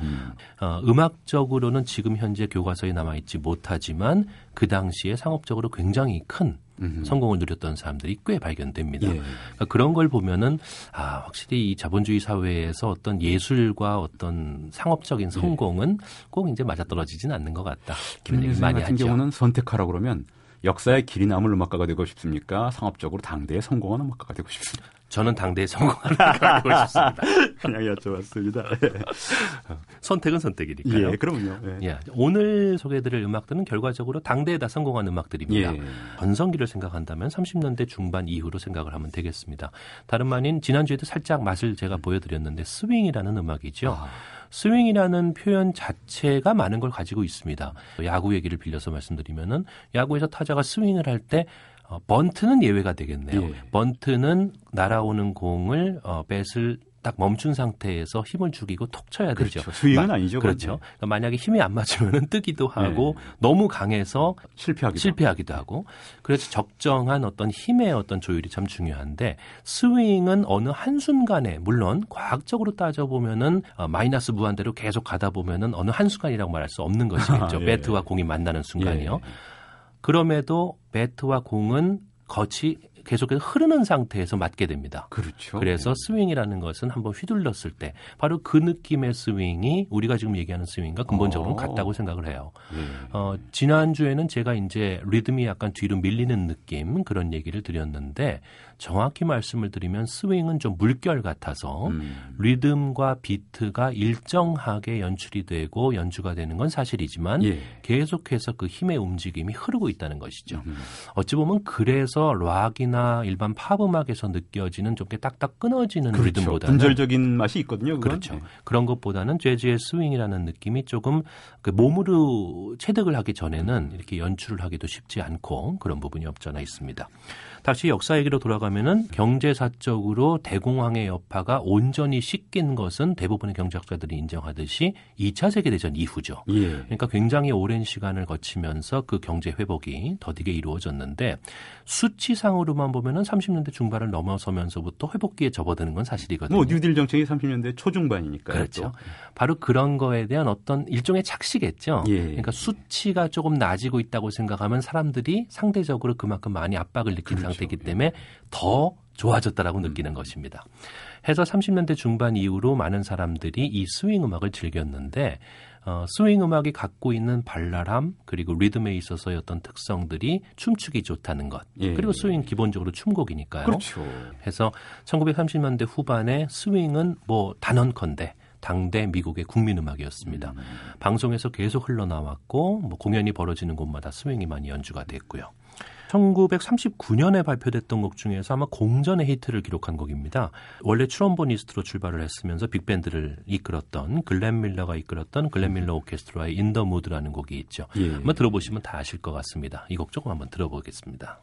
어, 음악적으로는 지금 현재 교과서에 남아 있지 못하지만 그 당시에 상업적으로 굉장히 큰 음흠. 성공을 누렸던 사람들이 꽤 발견됩니다. 예. 그러니까 그런 걸 보면은 아 확실히 이 자본주의 사회에서 어떤 예술과 어떤 상업적인 예. 성공은 예. 꼭 이제 맞아떨어지진 않는 것 같다. 김현준 많이 같은 하죠. 경우는 선택하라 그러면 역사의 길이 남을 음악가가 되고 싶습니까? 상업적으로 당대에 성공하는 음악가가 되고 싶습니다. 저는 당대에 성공하는 음악가가 되고 싶습니다. 그냥 여쭤봤습니다. 선택은 선택이니까요. 예, 그럼요. 예. 예, 오늘 소개해드릴 음악들은 결과적으로 당대에 다 성공한 음악들입니다. 예. 전성기를 생각한다면 30년대 중반 이후로 생각을 하면 되겠습니다. 다름 아닌 지난주에도 살짝 맛을 제가 보여드렸는데 스윙이라는 음악이죠. 아. 스윙이라는 표현 자체가 많은 걸 가지고 있습니다. 야구 얘기를 빌려서 말씀드리면은 야구에서 타자가 스윙을 할때 어, 번트는 예외가 되겠네요. 예. 번트는 날아오는 공을 어, 배트를 딱 멈춘 상태에서 힘을 죽이고 톡 쳐야 되죠. 그렇죠. 스윙은 마, 아니죠. 그렇죠. 그러니까 만약에 힘이 안 맞으면 뜨기도 하고 네. 너무 강해서 실패하기도, 실패하기도 하고 그래서 적정한 어떤 힘의 어떤 조율이 참 중요한데 스윙은 어느 한순간에 물론 과학적으로 따져보면은 어, 마이너스 무한대로 계속 가다 보면은 어느 한순간이라고 말할 수 없는 것이겠죠. 아, 예. 배트와 공이 만나는 순간이요. 예. 그럼에도 배트와 공은 거치 계속해서 흐르는 상태에서 맞게 됩니다. 그렇죠. 그래서 네. 스윙이라는 것은 한번 휘둘렀을 때 바로 그 느낌의 스윙이 우리가 지금 얘기하는 스윙과 근본적으로 어. 같다고 생각을 해요. 네. 어, 지난주에는 제가 이제 리듬이 약간 뒤로 밀리는 느낌 그런 얘기를 드렸는데 정확히 말씀을 드리면 스윙은 좀 물결 같아서 음. 리듬과 비트가 일정하게 연출이 되고 연주가 되는 건 사실이지만 예. 계속해서 그 힘의 움직임이 흐르고 있다는 것이죠. 음. 어찌 보면 그래서 락이 나 락이나 일반 팝 음악에서 느껴지는 좀 딱딱 끊어지는 그렇죠. 리듬보다는 분절적인 맛이 있거든요. 그건. 그렇죠. 네. 그런 것보다는 재즈의 스윙이라는 느낌이 조금 그 몸으로 체득을 하기 전에는 이렇게 연출을 하기도 쉽지 않고 그런 부분이 없잖아 있습니다. 다시 역사 얘기로 돌아가면은 경제사적으로 대공황의 여파가 온전히 씻긴 것은 대부분의 경제학자들이 인정하듯이 2차 세계대전 이후죠. 예. 그러니까 굉장히 오랜 시간을 거치면서 그 경제 회복이 더디게 이루어졌는데 수치상으로만 보면은 30년대 중반을 넘어서면서부터 회복기에 접어드는 건 사실이거든요. 뭐 뉴딜 정책이 30년대 초중반이니까요. 그렇죠. 또. 바로 그런 거에 대한 어떤 일종의 착시겠죠. 예. 그러니까 수치가 조금 나아지고 있다고 생각하면 사람들이 상대적으로 그만큼 많이 압박을 느낀 그렇죠. 상태이기 때문에 더 좋아졌다라고 음. 느끼는 것입니다. 해서 30년대 중반 이후로 많은 사람들이 이 스윙 음악을 즐겼는데 어, 스윙 음악이 갖고 있는 발랄함 그리고 리듬에 있어서의 어떤 특성들이 춤추기 좋다는 것 예. 그리고 스윙 기본적으로 춤곡이니까요. 그렇죠. 해서 1930년대 후반에 스윙은 뭐 단언컨대 당대 미국의 국민 음악이었습니다. 음. 방송에서 계속 흘러나왔고 뭐 공연이 벌어지는 곳마다 스윙이 많이 연주가 됐고요. 1939년에 발표됐던 곡 중에서 아마 공전의 히트를 기록한 곡입니다. 원래 trombonist로 출발을 했으면서 빅밴드를 이끌었던 글렌 밀러가 이끌었던 글렌 밀러 오케스트라의 In the Mood라는 곡이 있죠. 예. 한번 들어보시면 다 아실 것 같습니다. 이 곡 조금 한번 들어보겠습니다.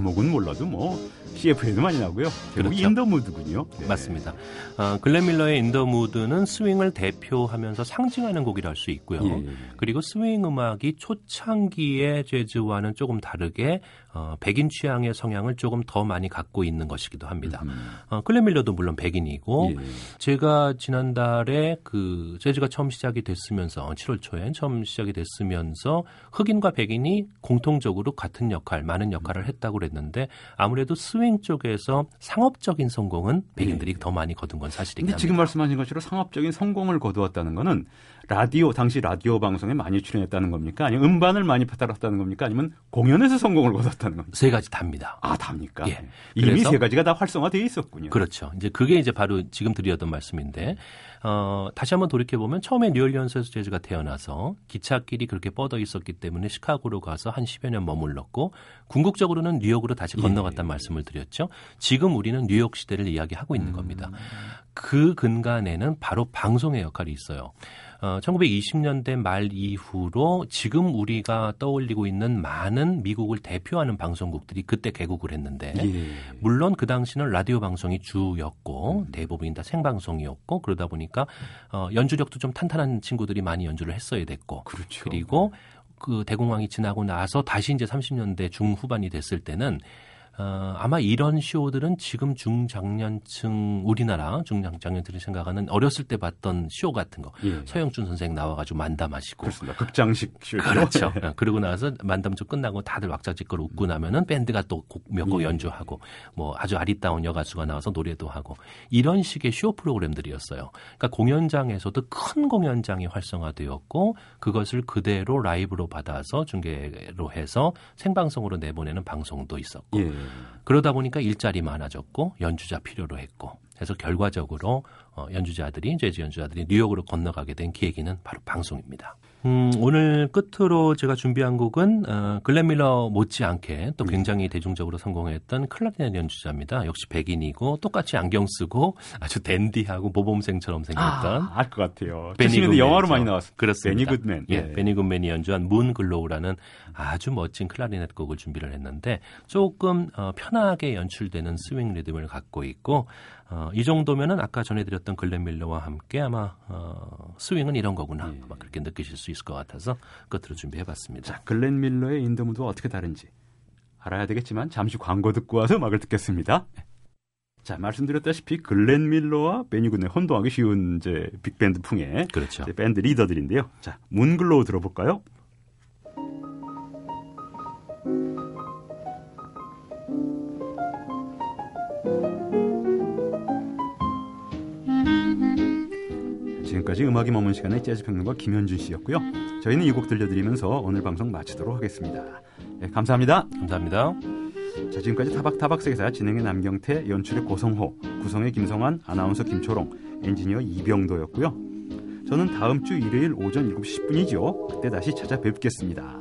제목은 몰라도 뭐 CF에도 많이 나고요. 그렇죠. In the Mood군요. 네. 맞습니다. 어, 글렌 밀러의 In the Mood는 스윙을 대표하면서 상징하는 곡이라 할 수 있고요. 예, 예, 예. 그리고 스윙 음악이 초창기의 재즈와는 조금 다르게 어, 백인 취향의 성향을 조금 더 많이 갖고 있는 것이기도 합니다. 음. 어, 글렌 밀러도 물론 백인이고 예. 제가 지난달에 그 재즈가 처음 시작이 됐으면서 7월 초에 처음 시작이 됐으면서 흑인과 백인이 공통적으로 같은 역할, 많은 역할을 했다고 그랬는데 아무래도 스윙 쪽에서 상업적인 성공은 백인들이 예. 더 많이 거둔 건 사실이긴 합니다. 지금 말씀하신 것처럼 상업적인 성공을 거두었다는 거는 라디오 당시 라디오 방송에 많이 출연했다는 겁니까? 아니면 음반을 많이 팔았다는 겁니까? 아니면 공연에서 성공을 거뒀다는 겁니까? 세 가지 답니다. 아 답니까? 예. 이미 세 가지가 다 활성화되어 있었군요. 그렇죠. 이제 그게 이제 바로 지금 드렸던 말씀인데 어, 다시 한번 돌이켜 보면 처음에 뉴올리언스에서 재즈가 태어나서 기차길이 그렇게 뻗어 있었기 때문에 시카고로 가서 한 10여 년 머물렀고 궁극적으로는 뉴욕으로 다시 예. 건너갔다는 예. 말씀을 드렸죠. 지금 우리는 뉴욕 시대를 이야기하고 있는 음. 겁니다. 그 근간에는 바로 방송의 역할이 있어요. 어, 1920년대 말 이후로 지금 우리가 떠올리고 있는 많은 미국을 대표하는 방송국들이 그때 개국을 했는데 예. 물론 그 당시는 라디오 방송이 주였고 음. 대부분이 다 생방송이었고 그러다 보니까 어, 연주력도 좀 탄탄한 친구들이 많이 연주를 했어야 됐고 그렇죠. 그리고 그 대공황이 지나고 나서 다시 이제 30년대 중후반이 됐을 때는 어, 아마 이런 쇼들은 지금 중장년층 우리나라 중장년층이 생각하는 어렸을 때 봤던 쇼 같은 거 예. 서영준 선생 나와가지고 만담하시고 그렇습니다. 극장식 쇼 그렇죠. 예. 그러고 나서 만담 좀 끝나고 다들 왁자지껄 웃고 나면은 밴드가 또 몇곡 예. 연주하고 뭐 아주 아리따운 여가수가 나와서 노래도 하고 이런 식의 쇼 프로그램들이었어요. 그러니까 공연장에서도 큰 공연장이 활성화되었고 그것을 그대로 라이브로 받아서 중계로 해서 생방송으로 내보내는 방송도 있었고. 예. 그러다 보니까 일자리 많아졌고 연주자 필요로 했고 그래서 결과적으로 어, 연주자들이 재즈 연주자들이 뉴욕으로 건너가게 된 계기는 바로 방송입니다. 음, 오늘 끝으로 제가 준비한 곡은 어, 글렌 밀러 못지않게 또 네. 굉장히 대중적으로 성공했던 클라리넷 연주자입니다. 역시 백인이고 똑같이 안경 쓰고 아주 댄디하고 모범생처럼 생겼던 아, 알 것 같아요. 베니 굿맨 영화로 많이 나왔어요. 그렇습니다. 베니 굿맨. 예, 네. 베니 굿맨이 연주한 Moonglow라는 아주 멋진 클라리넷 곡을 준비를 했는데 조금 어, 편하게 연출되는 스윙 리듬을 갖고 있고 어, 이 정도면은 아까 전해드렸던 글렌 밀러와 함께 아마 어, 스윙은 이런 거구나 예. 막 그렇게 느끼실 수 있을 것 같아서 끝으로 준비해봤습니다. 자, 글렌 밀러의 In the Mood와 어떻게 다른지 알아야 되겠지만 잠시 광고 듣고 와서 음악을 듣겠습니다. 자, 말씀드렸다시피 글렌 밀러와 베니 굿맨의 혼동하기 쉬운 이제 빅밴드 풍의 그렇죠. 밴드 리더들인데요. 자, Moonglow 들어볼까요? 지금까지 음악이 머문 시간의 재즈 평론가 김현준 씨였고요. 저희는 이 곡 들려드리면서 오늘 방송 마치도록 하겠습니다. 네, 감사합니다. 감사합니다. 자, 지금까지 타박타박 세계사 진행의 남경태, 연출의 고성호, 구성의 김성환, 아나운서 김초롱, 엔지니어 이병도였고요. 저는 다음 주 일요일 오전 7시 10분이죠. 그때 다시 찾아뵙겠습니다.